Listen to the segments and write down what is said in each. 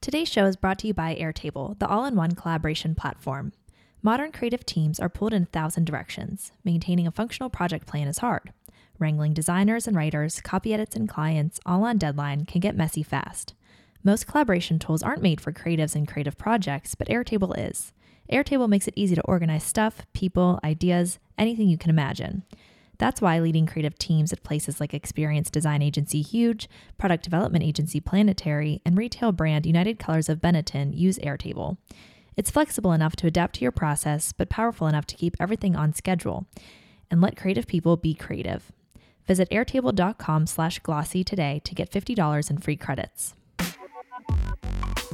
Today's show is brought to you by Airtable, the all in one collaboration platform. Modern creative teams are pulled in a thousand directions. Maintaining a functional project plan is hard. Wrangling designers and writers, copy edits, and clients all on deadline can get messy fast. Most collaboration tools aren't made for creatives and creative projects, but Airtable is. Airtable makes it easy to organize stuff, people, ideas, anything you can imagine. That's why leading creative teams at places like experience design agency Huge, product development agency Planetary, and retail brand United Colors of Benetton use Airtable. It's flexible enough to adapt to your process, but powerful enough to keep everything on schedule. And let creative people be creative. Visit airtable.com slash glossy today to get $50 in free credits.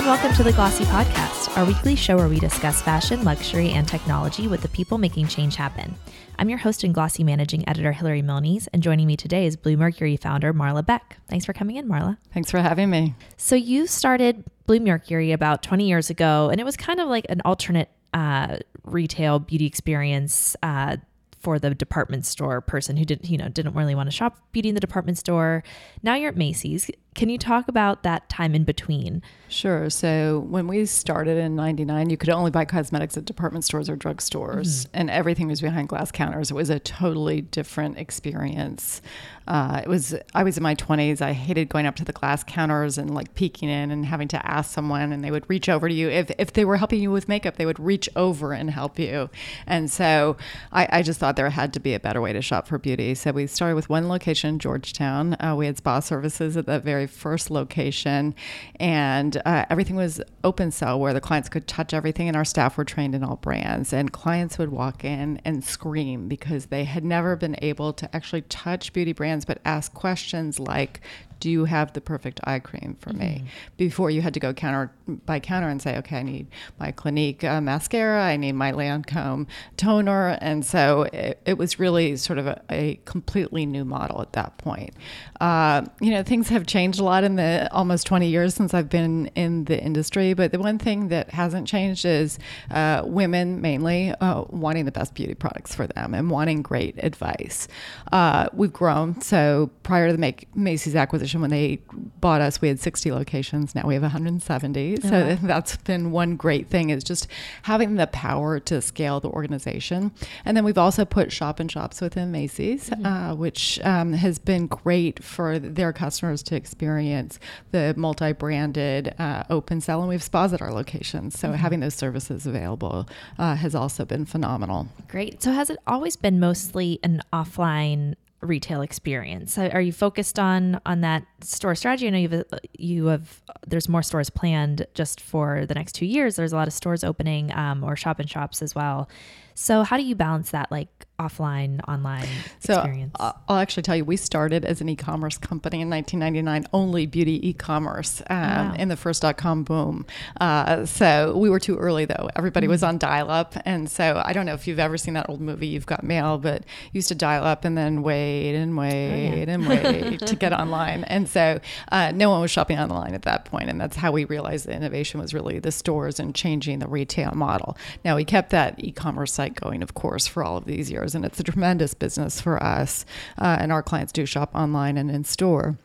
And welcome to the Glossy Podcast, our weekly show where we discuss fashion, luxury, and technology with the people making change happen. I'm your host and Glossy managing editor, Hillary Milnes, and joining me today is Bluemercury founder, Marla Beck. Thanks for coming in, Marla. Thanks for having me. So, you started Bluemercury about 20 years ago, and it was kind of like an alternate uh, retail beauty experience. Uh, for the department store person who didn't, you know, didn't really want to shop beauty in the department store. Now you're at Macy's. Can you talk about that time in between? Sure. So when we started in 99, you could only buy cosmetics at department stores or drugstores, mm-hmm. and everything was behind glass counters. It was a totally different experience. Uh, it was, I was in my 20s. I hated going up to the glass counters and like peeking in and having to ask someone, and they would reach over to you. If, if they were helping you with makeup, they would reach over and help you. And so I, I just thought there had to be a better way to shop for beauty. So we started with one location in Georgetown. Uh, we had spa services at that very first location, and uh, everything was open sell where the clients could touch everything, and our staff were trained in all brands. And clients would walk in and scream because they had never been able to actually touch beauty brands, but ask questions like, do you have the perfect eye cream for me? Mm-hmm. Before you had to go counter by counter and say, okay, I need my Clinique uh, mascara, I need my Lancome toner. And so it, it was really sort of a, a, completely new model at that point. Uh, you know, things have changed a lot in the almost 20 years since I've been in the industry, but the one thing that hasn't changed is uh, women mainly uh, wanting the best beauty products for them and wanting great advice. Uh, we've grown. So prior to the Macy's acquisition, when they bought us, we had 60 locations. Now we have 170. So uh-huh. that's been one great thing is just having the power to scale the organization. And then we've also put shop and shops within Macy's, mm-hmm. uh, which um, has been great for their customers to experience the multi-branded uh, open sell. And we have spas at our locations. So mm-hmm. having those services available uh, has also been phenomenal. Great. So has it always been mostly an offline retail experience? Are you focused on on that store strategy? I know you've you have there's more stores planned just for the next two years. There's a lot of stores opening um, or shop and shops as well. So how do you balance that like offline online so experience? I'll actually tell you, we started as an e-commerce company in 1999, only beauty e-commerce um, wow. in the first dot-com boom. Uh, so we were too early though. Everybody mm-hmm. was on dial-up, and so I don't know if you've ever seen that old movie, You've Got Mail, but used to dial up and then wait and wait oh, yeah. and wait to get online. And so uh, no one was shopping online at that point, and that's how we realized the innovation was really the stores and changing the retail model. Now we kept that e-commerce site going, of course, for all of these years, and it's a tremendous business for us. Uh, and our clients do shop online and in store.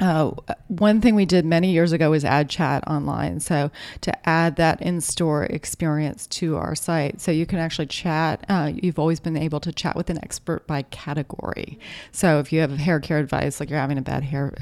Uh, one thing we did many years ago was add chat online. So to add that in-store experience to our site, so you can actually chat. Uh, you've always been able to chat with an expert by category. So if you have hair care advice, like you're having a bad hair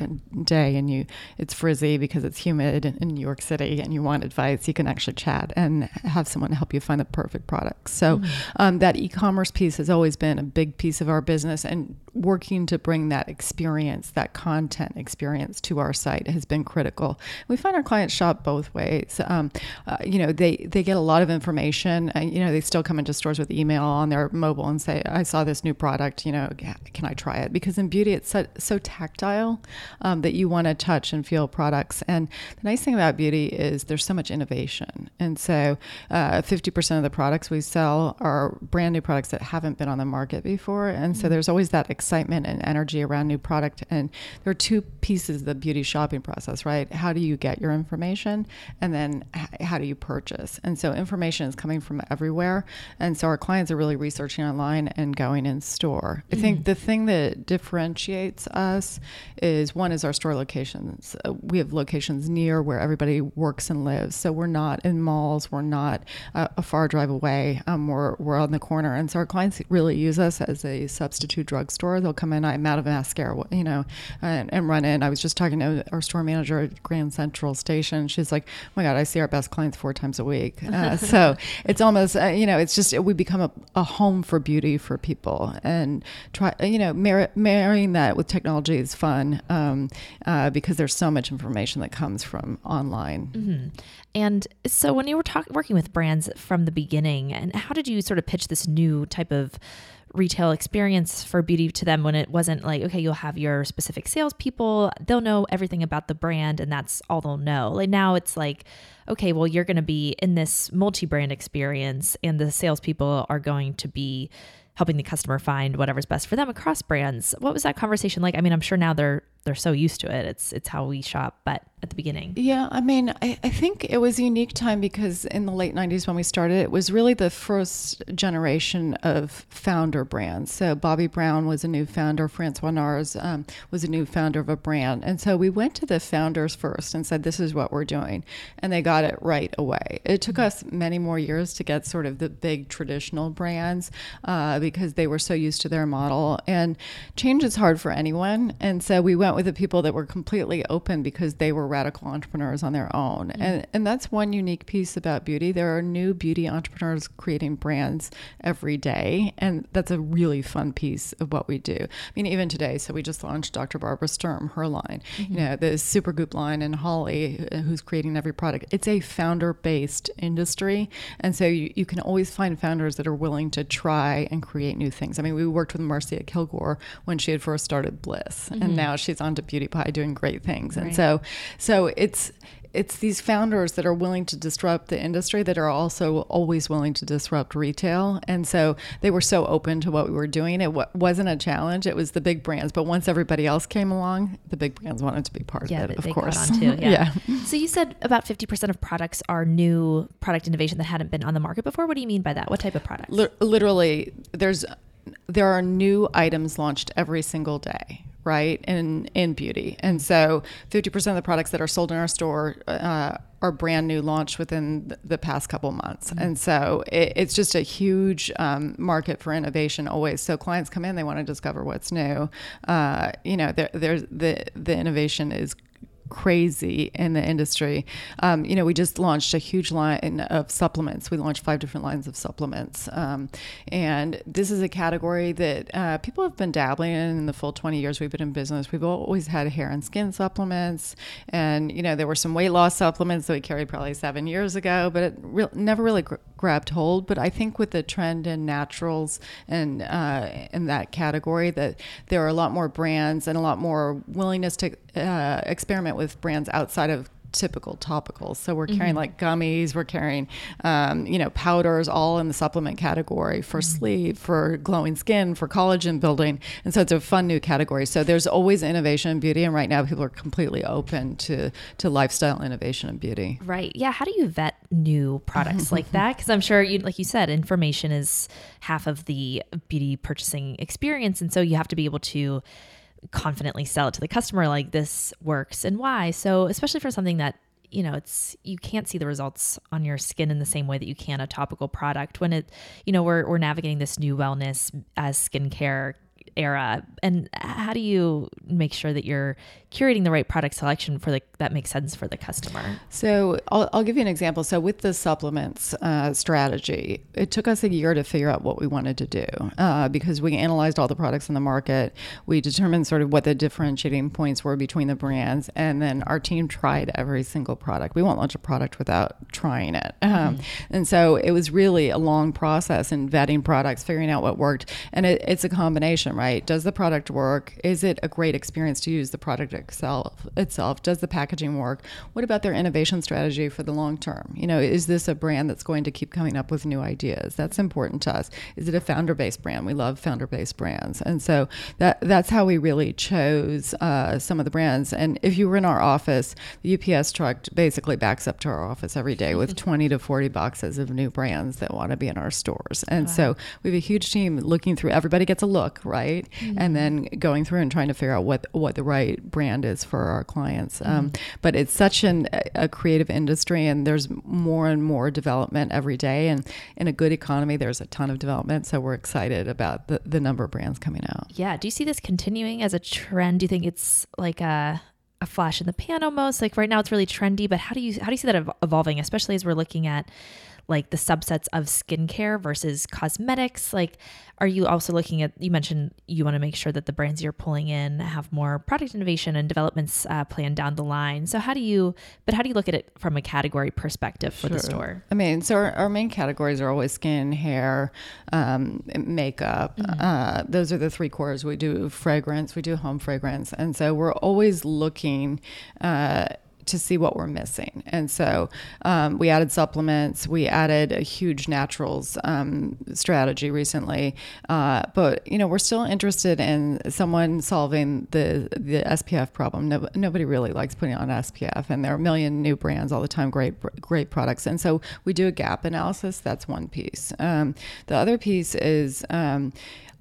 day and you it's frizzy because it's humid in New York City, and you want advice, you can actually chat and have someone help you find the perfect product. So mm-hmm. um, that e-commerce piece has always been a big piece of our business, and working to bring that experience, that content experience to our site has been critical. We find our clients shop both ways. Um, uh, you know, they they get a lot of information. And, you know, they still come into stores with email on their mobile and say, "I saw this new product. You know, can I try it?" Because in beauty, it's so, so tactile um, that you want to touch and feel products. And the nice thing about beauty is there's so much innovation, and so uh, 50% of the products we sell are brand new products that haven't been on the market before, and so there's always that excitement and energy around new product. And there are two pieces of the beauty shopping process, right? How do you get your information, and then how do you purchase? And so information is coming from everywhere, and so our clients are really researching online and going in store. I think the thing that differentiates us is one is our store locations. Uh, we have locations near where everybody works and lives, so we're not in malls. We're not uh, a far drive away. Um, we're we're on the corner, and so our clients really use us as a substitute drugstore. They'll come in. I'm out of mascara, you know, and, and run in. I was just talking to our store manager at Grand Central Station. She's like, "Oh my God, I see our best clients four times a week." Uh, so it's almost, uh, you know, it's just we become a, a home for beauty for people, and try, you know, mar- marrying that with technology is fun um, uh, because there's so much information that comes from online. Mm-hmm. And so, when you were working with brands from the beginning, and how did you sort of pitch this new type of retail experience for beauty to them when it wasn't like, okay, you'll have your specific salespeople, they'll know everything about the brand, and that's all they'll know. Like now, it's like, okay, well, you're going to be in this multi brand experience, and the salespeople are going to be helping the customer find whatever's best for them across brands. What was that conversation like? I mean, I'm sure now they're they're so used to it. It's it's how we shop, but at the beginning. Yeah, I mean, I, I think it was a unique time because in the late 90s when we started, it was really the first generation of founder brands. So Bobbi Brown was a new founder, Francois Nars um, was a new founder of a brand. And so we went to the founders first and said, this is what we're doing. And they got it right away. It took us many more years to get sort of the big traditional brands uh, because they were so used to their model. And change is hard for anyone. And so we went with the people that were completely open because they were radical entrepreneurs on their own. Mm-hmm. And and that's one unique piece about beauty. There are new beauty entrepreneurs creating brands every day, and that's a really fun piece of what we do. I mean, even today, so we just launched Dr. Barbara Sturm, her line, mm-hmm. you know, the Supergoop line and Holly, uh, who's creating every product. It's a founder-based industry, and so you, you can always find founders that are willing to try and create new things. I mean, we worked with Marcia Kilgore when she had first started Bliss, mm-hmm. and now she's on to Beauty Pie doing great things. And right. so so it's it's these founders that are willing to disrupt the industry that are also always willing to disrupt retail. And so they were so open to what we were doing. It w- wasn't a challenge. It was the big brands. But once everybody else came along, the big brands wanted to be part yeah, of it, of they course. On too, yeah. yeah. So you said about 50% of products are new product innovation that hadn't been on the market before. What do you mean by that? What type of products? L- literally, there's there are new items launched every single day right? In in beauty. And so 50% of the products that are sold in our store uh, are brand new launched within the past couple months. Mm-hmm. and so it, it's just a huge um, market for innovation always. So clients come in they want to discover what's new. Uh, you know there's the the innovation is crazy in the industry. Um, you know, we just launched a huge line of supplements. We launched five different lines of supplements. Um, and this is a category that uh, people have been dabbling in in the full 20 years we've been in business. We've always had hair and skin supplements. And, you know, there were some weight loss supplements that we carried probably seven years ago, but it re- never really gr- grabbed hold. But I think with the trend in naturals and uh, in that category, that there are a lot more brands and a lot more willingness to uh, experiment with brands outside of typical topicals. So we're carrying mm-hmm. like gummies, we're carrying, um, you know, powders, all in the supplement category for mm-hmm. sleep, for glowing skin, for collagen building. And so it's a fun new category. So there's always innovation in beauty. And right now people are completely open to, to lifestyle innovation and beauty. Right. Yeah. How do you vet new products like that? Because I'm sure you, like you said, information is half of the beauty purchasing experience. And so you have to be able to, confidently sell it to the customer like this works and why. So, especially for something that you know it's you can't see the results on your skin in the same way that you can a topical product when it you know we're we're navigating this new wellness as skincare era. And how do you make sure that you're curating the right product selection for the that makes sense for the customer? So I'll, I'll give you an example. So with the supplements uh, strategy, it took us a year to figure out what we wanted to do uh, because we analyzed all the products in the market. We determined sort of what the differentiating points were between the brands, and then our team tried every single product. We won't launch a product without trying it. Um, mm-hmm. And so it was really a long process in vetting products, figuring out what worked. And it, it's a combination, right? Does the product work? Is it a great experience to use the product itself? Itself does the packaging work? What about their innovation strategy for the long term? You know, is this a brand that's going to keep coming up with new ideas? That's important to us. Is it a founder-based brand? We love founder-based brands, and so that that's how we really chose uh, some of the brands. And if you were in our office, the UPS truck basically backs up to our office every day with 20 to 40 boxes of new brands that want to be in our stores. And wow. so we have a huge team looking through. Everybody gets a look, right? Mm-hmm. And then going through and trying to figure out what what the right brand is for our clients. Um, mm-hmm. Um, but it's such an, a creative industry, and there's more and more development every day. And in a good economy, there's a ton of development. So we're excited about the, the number of brands coming out. Yeah. Do you see this continuing as a trend? Do you think it's like a a flash in the pan almost? Like right now, it's really trendy. But how do you how do you see that evolving, especially as we're looking at like the subsets of skincare versus cosmetics? Like, are you also looking at, you mentioned you want to make sure that the brands you're pulling in have more product innovation and developments uh, planned down the line. So, how do you, but how do you look at it from a category perspective for sure. the store? I mean, so our, our, main categories are always skin, hair, um, makeup. Mm-hmm. Uh, those are the three cores. We do fragrance, we do home fragrance. And so, we're always looking, uh, to see what we're missing. And so um, we added supplements. We added a huge naturals um, strategy recently. Uh, but you know, we're still interested in someone solving the the SPF problem. No, nobody really likes putting on SPF, and there are a million new brands all the time. Great, great products. And so we do a gap analysis. That's one piece. Um, the other piece is um,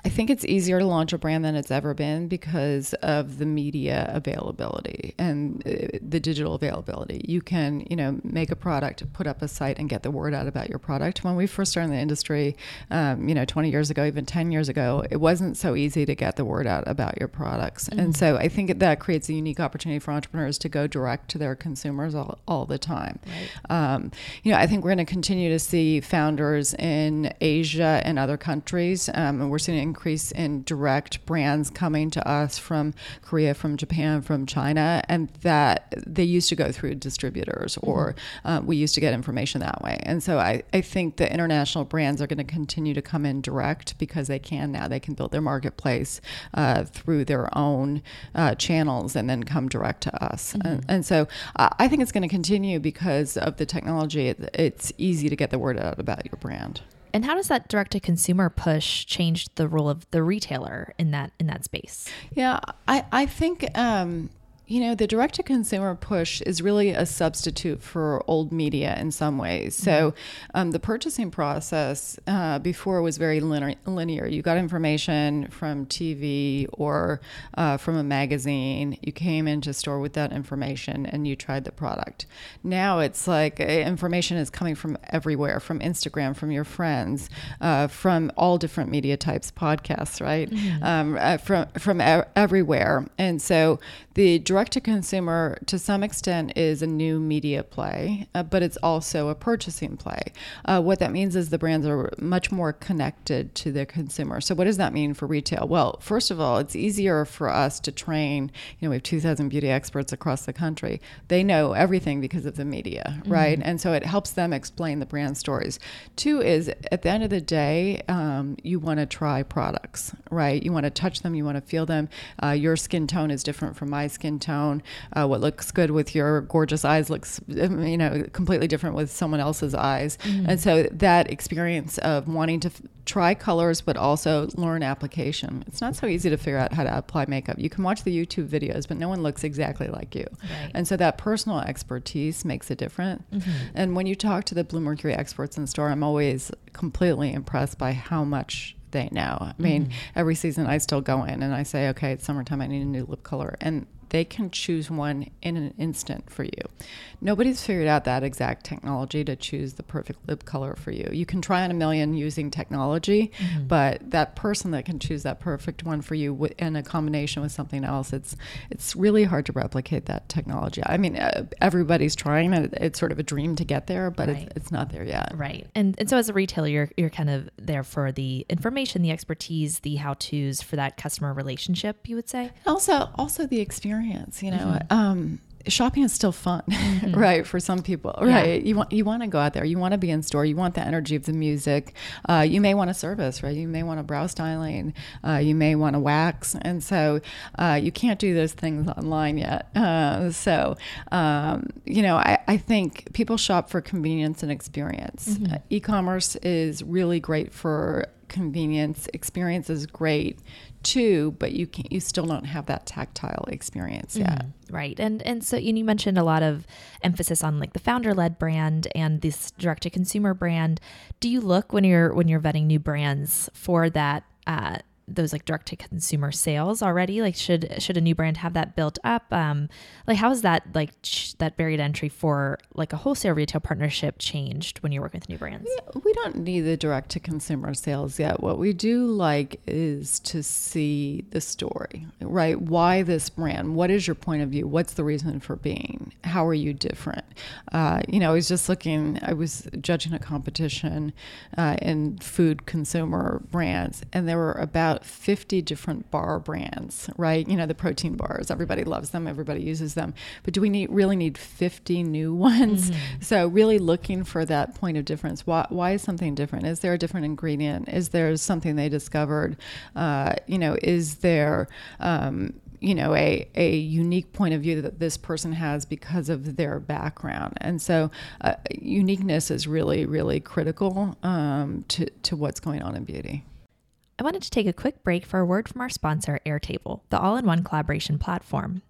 I think it's easier to launch a brand than it's ever been because of the media availability and uh, the digital availability. You can, you know, make a product, put up a site, and get the word out about your product. When we first started in the industry, um, you know, 20 years ago, even 10 years ago, it wasn't so easy to get the word out about your products. Mm-hmm. And so I think that creates a unique opportunity for entrepreneurs to go direct to their consumers all, all the time. Right. Um, you know, I think we're going to continue to see founders in Asia and other countries, um, and we're seeing increase in direct brands coming to us from Korea, from Japan, from China, and that they used to go through distributors or mm-hmm. uh, we used to get information that way. And so I, I think the international brands are going to continue to come in direct because they can now. They can build their marketplace uh, through their own uh, channels and then come direct to us. Mm-hmm. And, and, so I think it's going to continue because of the technology. It, it's easy to get the word out about your brand. And how does that direct to consumer push change the role of the retailer in that in that space? Yeah, I I think um, you know, the direct to consumer push is really a substitute for old media in some ways. So, mm-hmm. um, the purchasing process uh, before was very linear. You got information from TV or uh, from a magazine. You came into store with that information and you tried the product. Now it's like uh, information is coming from everywhere from Instagram, from your friends, uh, from all different media types, podcasts, right? Mm-hmm. Um, uh, from, from everywhere. And so, the direct to consumer, to some extent, is a new media play, uh, but it's also a purchasing play. Uh, what that means is the brands are much more connected to the consumer. So, what does that mean for retail? Well, first of all, it's easier for us to train. You know, we have 2,000 beauty experts across the country. They know everything because of the media, mm-hmm. right? And so it helps them explain the brand stories. Two is at the end of the day, um, you want to try products, right? You want to touch them, you want to feel them. Uh, your skin tone is different from my skin tone. Uh, what looks good with your gorgeous eyes looks, you know, completely different with someone else's eyes. Mm-hmm. And so that experience of wanting to f- try colors, but also learn application. It's not so easy to figure out how to apply makeup. You can watch the YouTube videos, but no one looks exactly like you. Right. And so that personal expertise makes it different. Mm-hmm. And when you talk to the Bluemercury experts in the store, I'm always completely impressed by how much they know. I mean, mm-hmm. every season I still go in and I say, okay, it's summertime. I need a new lip color, and they can choose one in an instant for you. Nobody's figured out that exact technology to choose the perfect lip color for you. You can try on a million using technology, mm-hmm. but that person that can choose that perfect one for you in a combination with something else, it's it's really hard to replicate that technology. I mean, uh, everybody's trying it. It's sort of a dream to get there, but right. it's, it's not there yet. Right. And and so as a retailer, you're, you're kind of there for the information, the expertise, the how tos for that customer relationship. You would say also also the experience. You know. Mm-hmm. Um, shopping is still fun, mm-hmm. right? For some people, right? Yeah. You want you want to go out there. You want to be in store. You want the energy of the music. Uh, you may want a service, right? You may want a brow styling. Uh, you may want a wax, and so uh, you can't do those things online yet. Uh, so um, you know, I, I, think people shop for convenience and experience. Mm-hmm. Uh, e-commerce is really great for convenience. Experience is great too, but you can't, you still don't have that tactile experience yet. Mm, right. And and so you mentioned a lot of emphasis on like the founder led brand and this direct to consumer brand. Do you look when you're when you're vetting new brands for that uh, those like direct to consumer sales already? Like should should a new brand have that built up? Um like how is that like ch- that barrier entry for like a wholesale retail partnership changed when you're working with new brands? Yeah, we don't need the direct to consumer sales yet. What we do like is to see the story right? Why this brand? What is your point of view? What's the reason for being? How are you different? Uh, you know i was just looking i was judging a competition uh, in food consumer brands and there were about about 50 different bar brands, right? You know, the protein bars, everybody loves them, everybody uses them. But do we need really need 50 new ones? Mm-hmm. So, really looking for that point of difference. Why, why is something different? Is there a different ingredient? Is there something they discovered? Uh, you know, is there, um, you know a, a unique point of view that this person has because of their background and so uh, uniqueness is really really critical um, to, to what's going on in beauty I wanted to take a quick break for a word from our sponsor, Airtable, the all in one collaboration platform.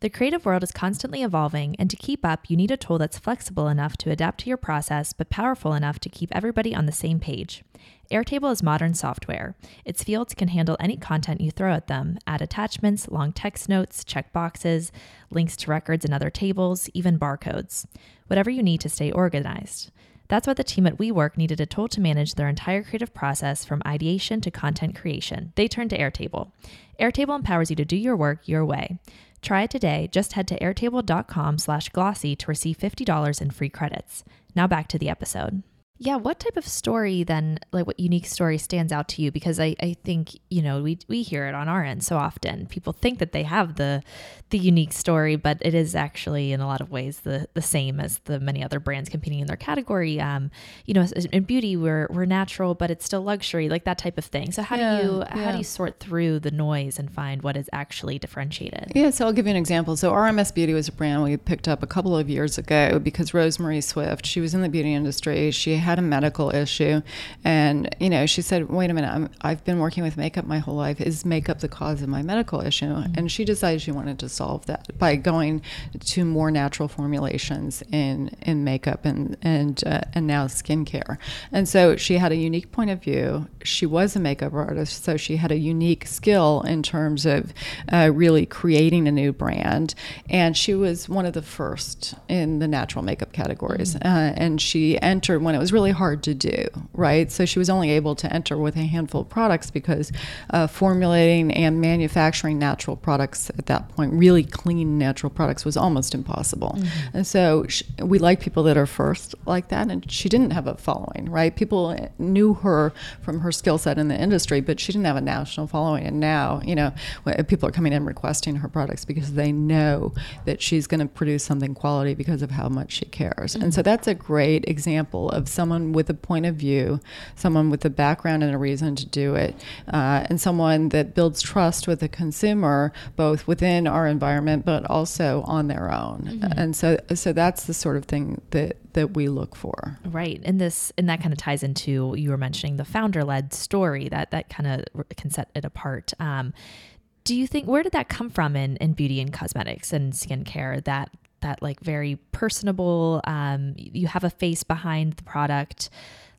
The creative world is constantly evolving, and to keep up, you need a tool that's flexible enough to adapt to your process, but powerful enough to keep everybody on the same page. Airtable is modern software. Its fields can handle any content you throw at them, add attachments, long text notes, check boxes, links to records and other tables, even barcodes. Whatever you need to stay organized. That's why the team at WeWork needed a tool to manage their entire creative process from ideation to content creation. They turned to Airtable. Airtable empowers you to do your work your way. Try it today. Just head to airtable.com slash glossy to receive $50 in free credits. Now back to the episode. Yeah, what type of story then, like what unique story stands out to you? Because I, I think, you know, we, we hear it on our end so often. People think that they have the the unique story, but it is actually in a lot of ways the the same as the many other brands competing in their category. Um, you know, in beauty we're we're natural, but it's still luxury, like that type of thing. So how yeah, do you yeah. how do you sort through the noise and find what is actually differentiated? Yeah, so I'll give you an example. So RMS Beauty was a brand we picked up a couple of years ago because Rose-Marie Swift, she was in the beauty industry. She had a medical issue. And, you know, she said, wait a minute, i have been working with makeup my whole life. Is makeup the cause of my medical issue? Mm-hmm. And she decided she wanted to solve that by going to more natural formulations in, in makeup and, and, uh, and now skincare. And so she had a unique point of view. She was a makeup artist, so she had a unique skill in terms of uh, really creating a new brand. And she was one of the first in the natural makeup categories. Mm-hmm. Uh, and she entered when it was really hard to do, right? So she was only able to enter with a handful of products because uh, formulating and manufacturing natural products at that point, really clean natural products, was almost impossible. Mm-hmm. And so she, we like people that are first like that. And she didn't have a following, right? People knew her from her skill set in the industry, but she didn't have a national following. And now, you know, people are coming in requesting her products because they know that she's going to produce something quality because of how much she cares. Mm-hmm. And so that's a great example of someone with a point of view, someone with a background and a reason to do it, uh, and someone that builds trust with the consumer, both within our environment but also on their own. Mm-hmm. And so, so that's the sort of thing that that we look for. Right, and this and that kind of ties into you were mentioning the founder-led story that that kind of can set it apart. Um, do you think where did that come from in, in beauty and cosmetics and skincare that that like very personable um, you have a face behind the product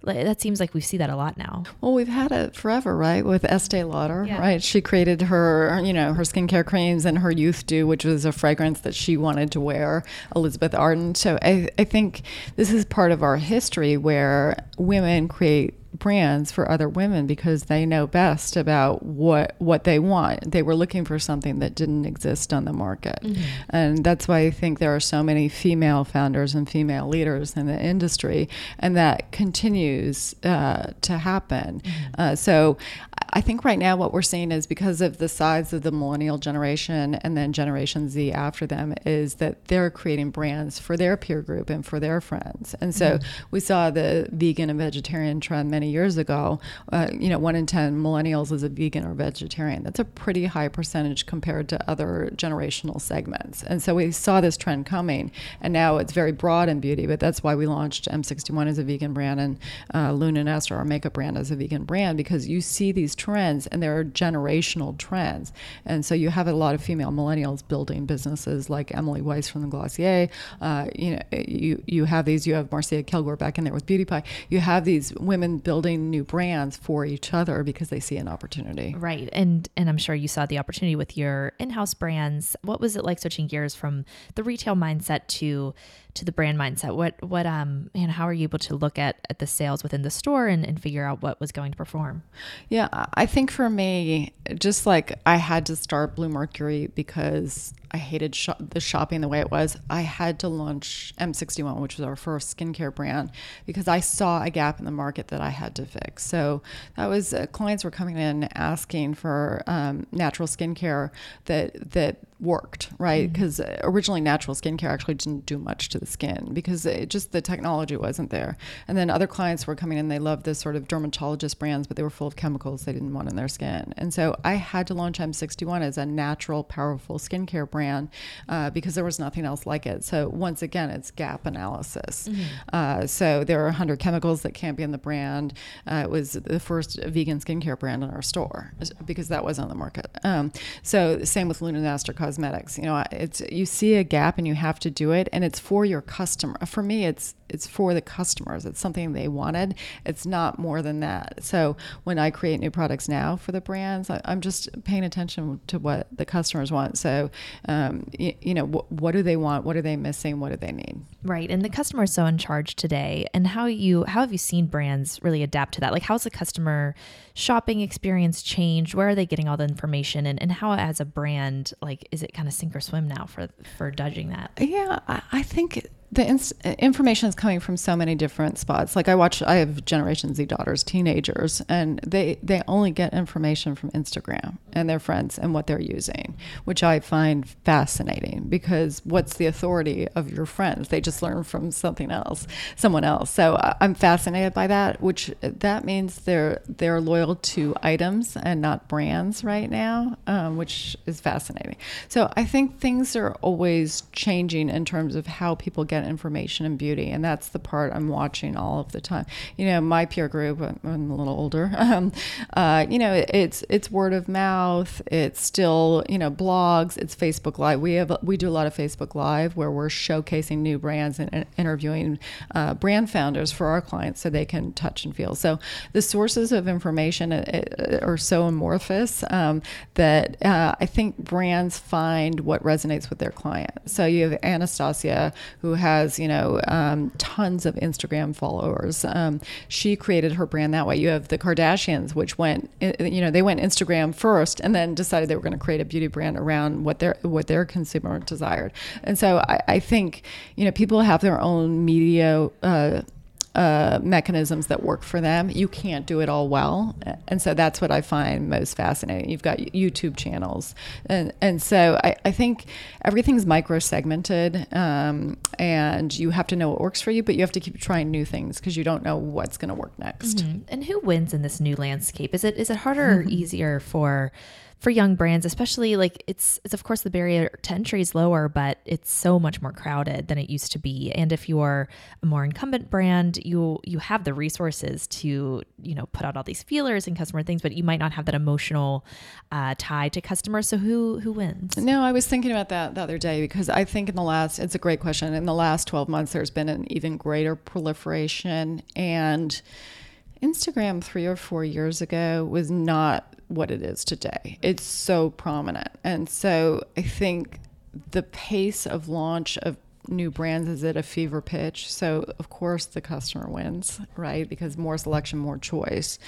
That seems like we see that a lot now. Well, we've had it forever, right? With Estee Lauder, Yeah. right? She created her, you know, her skincare creams and her Youth Dew, which was a fragrance that she wanted to wear. Elizabeth Arden. So I, I think this is part of our history where women create brands for other women because they know best about what what they want. They were looking for something that didn't exist on the market. And that's why I think there are so many female founders and female leaders in the industry and that continues uh, to happen. Uh, so I think right now what we're seeing is because of the size of the millennial generation and then Generation Z after them is that they're creating brands for their peer group and for their friends. And so we saw the vegan and vegetarian trend many years ago. Uh, you know, one in 10 millennials is a vegan or vegetarian. That's a pretty high percentage compared to other generational segments. And so we saw this trend coming. And now it's very broad in beauty, but that's why we launched M61 as a vegan brand and uh, Lune+Aster, our makeup brand, as a vegan brand because you see these trends and they're generational trends. And so you have a lot of female millennials building businesses like Emily Weiss from the Glossier. Uh, you know, you you have these. You have Marcia Kilgore back in there with Beauty Pie. You have these women building new brands for each other because they see an opportunity. Right. And and I'm sure you saw the opportunity with your in-house brands. What was it like switching gears from the retail mindset to to the brand mindset? What what um and how are you able to look at at the sales within the store and, and figure out what was going to perform? Yeah, I think for me, just like I had to start Bluemercury because I hated shop- the shopping the way it was, I had to launch M61, which was our first skincare brand, because I saw a gap in the market that I had to fix. So that was uh, clients were coming in asking for um, natural skincare that that worked, right? Because originally natural skincare actually didn't do much to the skin because it just the technology wasn't there. And then other clients were coming in, they loved this sort of dermatologist brands, but they were full of chemicals they didn't want in their skin. And so I had to launch M61 as a natural, powerful skincare brand uh, because there was nothing else like it. So once again, it's gap analysis. Uh, so there are 100 chemicals that can't be in the brand. Uh, it was the first vegan skincare brand in our store because that was on the market. Um, so same with Lune+Aster Cosmetics. You know, it's you see a gap and you have to do it, and it's for your customer. For me, it's it's for the customers. It's something they wanted. It's not more than that. So when I create new products now for the brands, I, I'm just paying attention to what the customers want. So, um, you, you know, wh- what do they want? What are they missing? What do they need? Right. And the customer is so in charge today. And how you how have you seen brands really adapt to that? Like how's the customer shopping experience changed? Where are they getting all the information? And, and how as a brand, like is it kind of sink or swim now for for judging that? Yeah, I, I think the ins- information is coming from so many different spots. Like I watch, I have Generation Z daughters, teenagers, and they they only get information from Instagram and their friends and what they're using, which I find fascinating because what's the authority of your friends? They just learn from something else, someone else. So I- I'm fascinated by that. Which that means they're they're loyal to items and not brands right now, um, which is fascinating. So I think things are always changing in terms of how people get information and beauty, and that's the part I'm watching all of the time. You know, my peer group, I'm I'm a little older. Um, uh, you know, it's it's word of mouth. It's still you know blogs. It's Facebook Live. We have we do a lot of Facebook Live where we're showcasing new brands and, and interviewing uh, brand founders for our clients so they can touch and feel. So the sources of information uh, uh, are so amorphous um, that uh, I think brands find what resonates with their client. So you have Anastasia who has you know um, tons of Instagram followers. Um, she created her brand that way. You have the Kardashians, which went you know they went Instagram first and then decided they were going to create a beauty brand around what their what their consumer desired. And so I, I think you know people have their own media. Uh, uh, mechanisms that work for them. You can't do it all well, and so that's what I find most fascinating. You've got YouTube channels, and and so I, I think everything's micro segmented, um, and you have to know what works for you, but you have to keep trying new things because you don't know what's going to work next. And who wins in this new landscape? Is it is it harder or easier for for young brands, especially like it's it's of course the barrier to entry is lower, but it's so much more crowded than it used to be. And if you're a more incumbent brand, you you have the resources to you know put out all these feelers and customer things, but you might not have that emotional uh, tie to customers. So who who wins? No, I was thinking about that the other day because I think in the last it's a great question. In the last twelve months, there's been an even greater proliferation and. Instagram three or four years ago was not what it is today. It's so prominent. And so I think the pace of launch of new brands is at a fever pitch. So, of course, the customer wins, right? Because more selection, more choice.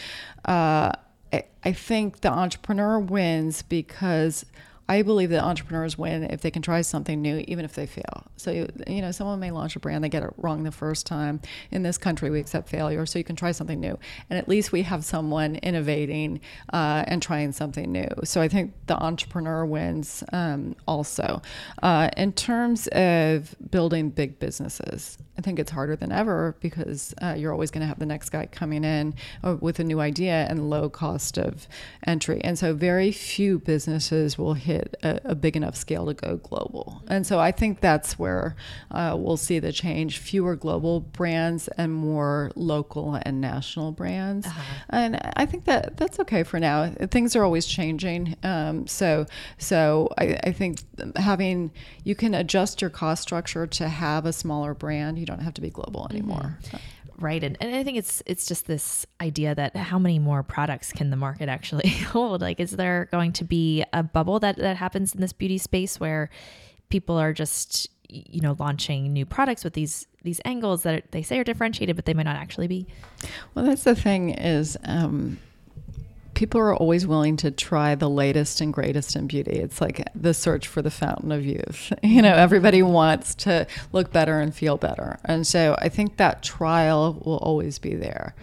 Uh, I, I think the entrepreneur wins because I believe that entrepreneurs win if they can try something new, even if they fail. So, you know, someone may launch a brand, they get it wrong the first time. In this country, we accept failure, so you can try something new. And at least we have someone innovating uh, and trying something new. So I think the entrepreneur wins um, also. Uh, in terms of building big businesses, I think it's harder than ever because uh, you're always going to have the next guy coming in uh, with a new idea and low cost of entry. And so very few businesses will hit a, a, big enough scale to go global. And so I think that's where uh, we'll see the change fewer global brands and more local and national brands. Uh-huh. And I think that that's okay for now. Things are always changing. Um, so, so I, I think having, you can adjust your cost structure to have a smaller brand. You don't have to be global anymore. Mm-hmm. Right and, and i think it's it's just this idea that how many more products can the market actually hold? Like is there going to be a bubble that that happens in this beauty space where people are just you know launching new products with these these angles that they say are differentiated but they might not actually be? Well that's the thing is um people are always willing to try the latest and greatest in beauty. It's like the search for the fountain of youth. You know, everybody wants to look better and feel better. And so I think that trial will always be there.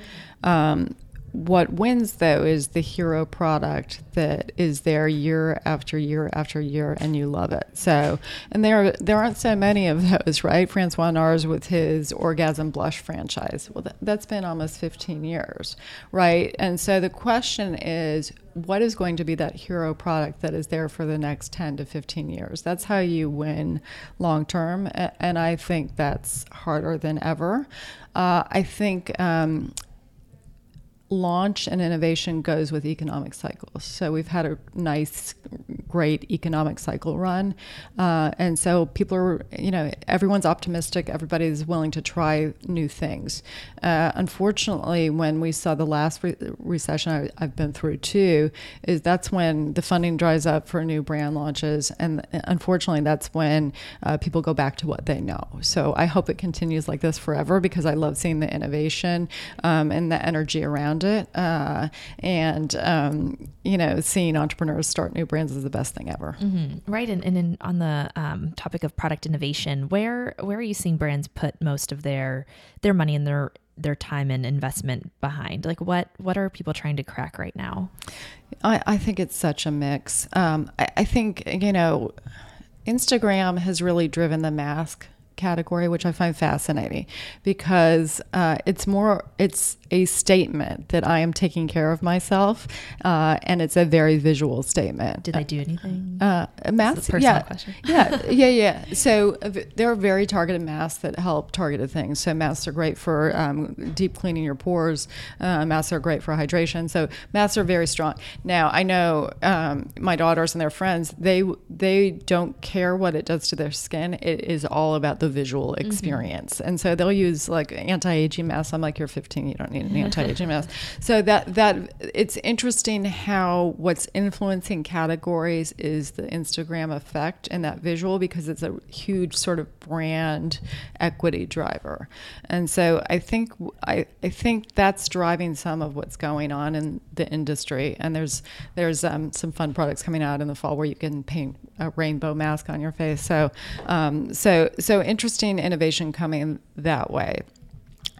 Um, what wins though is the hero product that is there year after year after year and you love it. So and there there aren't so many of those right? Francois nars with his orgasm blush franchise. Well that, that's been almost 15 years right? And so the question is what is going to be that hero product that is there for the next 10 to 15 years? That's how you win long term and i think that's harder than ever. Uh, I think um, launch and innovation goes with economic cycles. So we've had a nice, great economic cycle run. Uh, and so people are, you know, everyone's optimistic. Everybody's willing to try new things. Uh, unfortunately, when we saw the last re- recession I, have been through too, is that's when the funding dries up for new brand launches. And unfortunately, that's when uh, people go back to what they know. So I hope it continues like this forever because I love seeing the innovation um, and the energy around around it. Uh, and, um, you know, seeing entrepreneurs start new brands is the best thing ever. Mm-hmm. Right. And, and in, on the um, topic of product innovation, where, where are you seeing brands put most of their, their money and their, their time and investment behind? Like what what are people trying to crack right now? I, I think it's such a mix. Um, I, I think you know, Instagram has really driven the mask category, which I find fascinating because uh, it's more, it's a statement that I am taking care of myself, uh, and it's a very visual statement. Did they do anything? Uh, masks, yeah, yeah, yeah, yeah. So there are very targeted masks that help targeted things. So masks are great for um, deep cleaning your pores. Uh, masks are great for hydration. So masks are very strong. Now I know um, my daughters and their friends they they don't care what it does to their skin. It is all about the the visual mm-hmm. experience. Mm-hmm. And so they'll use like anti-aging masks. I'm like, you're 15, you don't need an anti-aging mask. So that that it's interesting how what's influencing categories is the Instagram effect and that visual because it's a huge sort of brand equity driver. And so I think I, I think that's driving some of what's going on in the industry. And there's there's um, some fun products coming out in the fall where you can paint a rainbow mask on your face. So um, so so interesting innovation coming that way.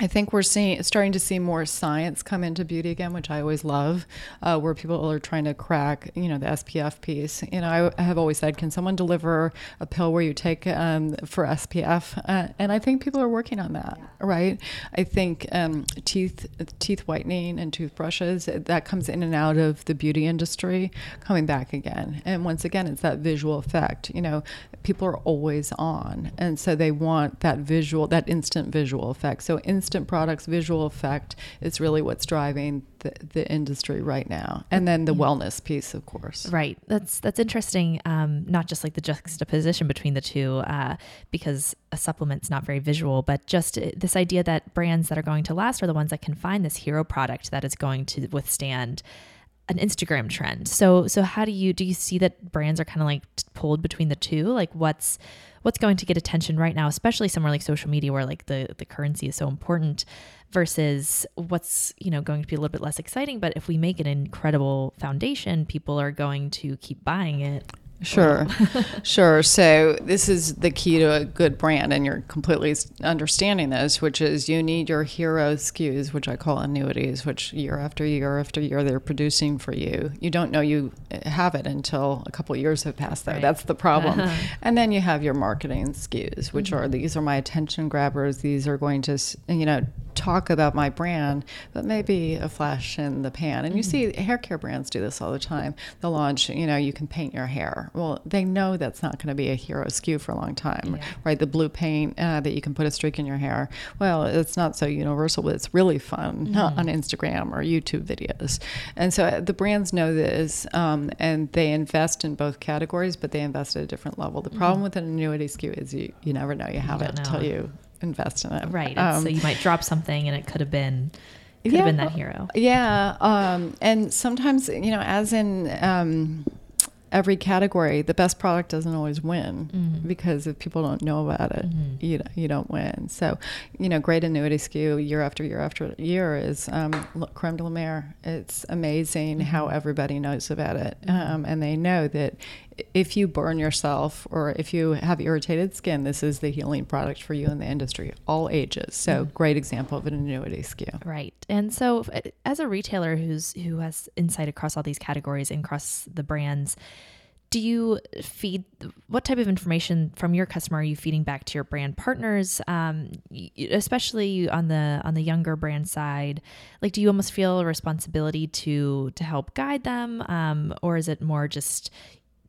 I think we're seeing starting to see more science come into beauty again, which I always love, uh, where people are trying to crack, you know, the SPF piece. You know, I have always said, can someone deliver a pill where you take um, for SPF? Uh, and I think people are working on that, yeah. right? I think um, teeth teeth whitening and toothbrushes that comes in and out of the beauty industry, coming back again. And once again, it's that visual effect. You know, people are always on, and so they want that visual, that instant visual effect. So instant instant products, visual effect is really what's driving the, the industry right now. And then the yeah. wellness piece, of course. Right. That's that's interesting. Um, not just like the juxtaposition between the two, uh, because a supplement's not very visual, but just uh, this idea that brands that are going to last are the ones that can find this hero product that is going to withstand an Instagram trend. So so how do you do you see that brands are kind of like pulled between the two? Like what's what's going to get attention right now, especially somewhere like social media where like the the currency is so important versus what's, you know, going to be a little bit less exciting, but if we make an incredible foundation, people are going to keep buying it. Sure, sure. So this is the key to a good brand, and you're completely understanding this, which is you need your hero SKUs, which I call annuities, which year after year after year they're producing for you. You don't know you have it until a couple years have passed. Though right. that's the problem. Uh-huh. And then you have your marketing SKUs, which mm-hmm. are these are my attention grabbers. These are going to you know talk about my brand, but maybe a flash in the pan. And you mm-hmm. see hair care brands do this all the time. They'll launch, you know, you can paint your hair. Well, they know that's not going to be a hero SKU for a long time, yeah. right? The blue paint uh, that you can put a streak in your hair. Well, it's not so universal, but it's really fun mm-hmm. on Instagram or YouTube videos. And so uh, the brands know this um, and they invest in both categories, but they invest at a different level. The problem mm-hmm. with an annuity SKU is you, you never know you have you it until you invest in it. Right. Um, so you might drop something and it could have been could yeah, have been that hero. Yeah. Um, and sometimes, you know, as in um, every category, the best product doesn't always win mm-hmm. because if people don't know about it, mm-hmm. you you don't win. So, you know, great annuity SKU year after year after year is um, creme de la mer. It's amazing mm-hmm. how everybody knows about it, mm-hmm. um, and they know that if you burn yourself or if you have irritated skin, this is the healing product for you in the industry, all ages. So, mm-hmm. great example of an annuity SKU. Right. And so, as a retailer who's who has insight across all these categories and across the brands, do you feed what type of information from your customer are you feeding back to your brand partners um, especially on the on the younger brand side like do you almost feel a responsibility to to help guide them um, or is it more just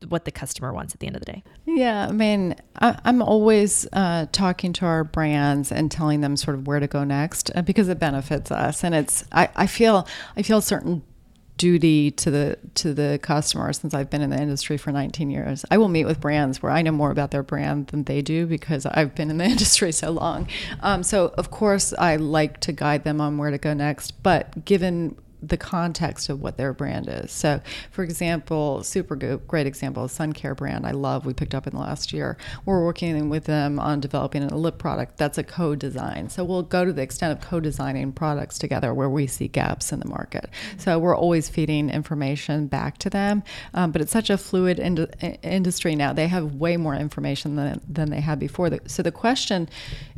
what the customer wants at the end of the day. Yeah, I mean, I, am always uh, talking to our brands and telling them sort of where to go next uh, because it benefits us, and it's I, I feel I feel a certain duty to the to the customer since I've been in the industry for 19 years. I will meet with brands where I know more about their brand than they do because I've been in the industry so long. Um, so of course I like to guide them on where to go next, but given the context of what their brand is. So, for example, Supergoop, great example, a sun care brand I love, we picked up in the last year. We're working with them on developing a lip product that's a co design. So, we'll go to the extent of co designing products together where we see gaps in the market. So, we're always feeding information back to them. Um, but it's such a fluid ind- industry now. They have way more information than, than they had before. So, the question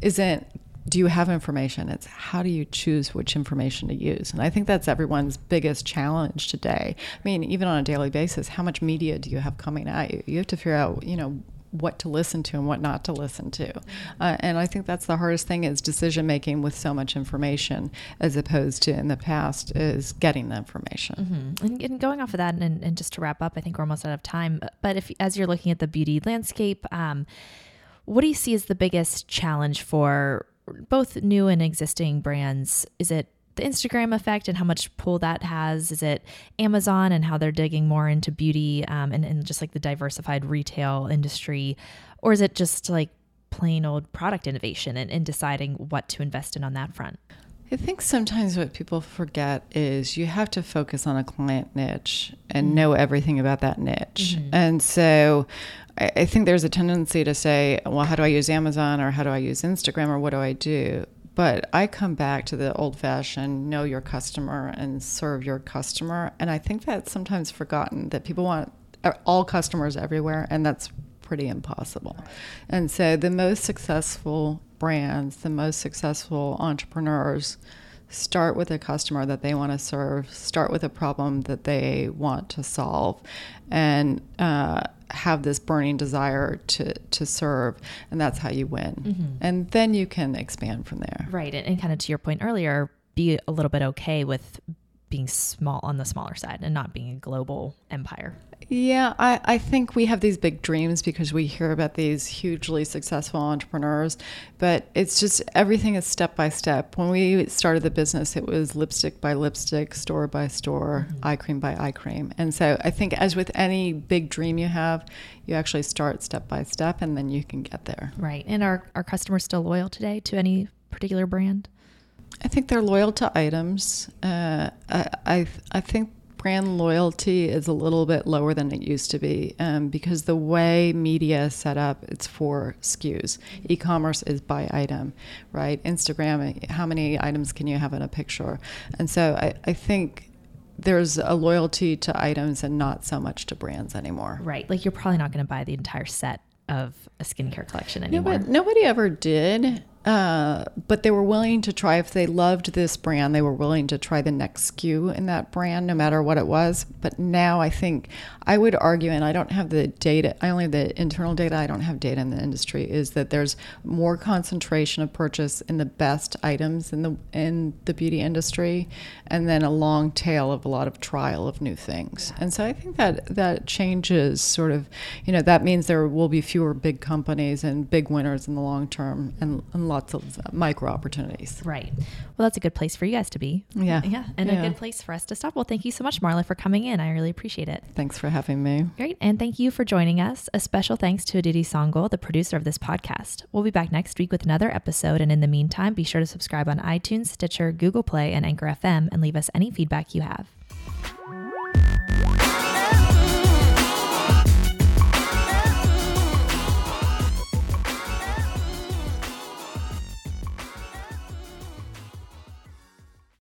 isn't do you have information? It's how do you choose which information to use? And I think that's everyone's biggest challenge today. I mean, even on a daily basis, how much media do you have coming at you? You have to figure out, you know, what to listen to and what not to listen to. Uh, and I think that's the hardest thing is decision making with so much information as opposed to in the past is getting the information. Mm-hmm. And, and, going off of that, and, and, just to wrap up, I think we're almost out of time. But if as you're looking at the beauty landscape, um, what do you see as the biggest challenge for both new and existing brands, is it the Instagram effect and how much pull that has? Is it Amazon and how they're digging more into beauty um, and, and just like the diversified retail industry? Or is it just like plain old product innovation and, and deciding what to invest in on that front? I think sometimes what people forget is you have to focus on a client niche and mm-hmm. know everything about that niche. Mm-hmm. And so I, I think there's a tendency to say, well, how do I use Amazon or how do I use Instagram or what do I do? But I come back to the old fashioned know your customer and serve your customer. And I think that's sometimes forgotten that people want uh, all customers everywhere, and that's pretty impossible. And so the most successful brands, the most successful entrepreneurs start with a customer that they want to serve, start with a problem that they want to solve, and uh, have this burning desire to, to serve. And that's how you win. Mm-hmm. And then you can expand from there. Right. And, and kind of to your point earlier, be a little bit okay with being small on the smaller side and not being a global empire. Yeah, I, I think we have these big dreams because we hear about these hugely successful entrepreneurs, but it's just everything is step by step. When we started the business, it was lipstick by lipstick, store by store, mm-hmm. eye cream by eye cream. And so I think, as with any big dream you have, you actually start step by step and then you can get there. Right. And are, are customers still loyal today to any particular brand? I think they're loyal to items. Uh, I, I, I think brand loyalty is a little bit lower than it used to be um, because the way media is set up, it's for SKUs. E-commerce is by item, right? Instagram, how many items can you have in a picture? And so I, I think there's a loyalty to items and not so much to brands anymore. Right. Like you're probably not going to buy the entire set of a skincare collection anymore. No, nobody ever did. Uh, but they were willing to try if they loved this brand they were willing to try the next SKU in that brand no matter what it was. But now i think i would argue and i don't have the data i only have the internal data i don't have data in the industry is that there's more concentration of purchase in the best items in the in the beauty industry and then a long tail of a lot of trial of new things. And so i think that that changes sort of you know that means there will be fewer big companies and big winners in the long term and, and lots of uh, micro opportunities. Right. Well, that's a good place for you guys to be. Yeah. Yeah. And yeah. a good place for us to stop. Well, thank you so much, Marla, for coming in. I really appreciate it. Thanks for having me. Great. And thank you for joining us. A special thanks to Aditi Songol, the producer of this podcast. We'll be back next week with another episode. And in the meantime, be sure to subscribe on iTunes, Stitcher, Google Play, and Anchor FM and leave us any feedback you have.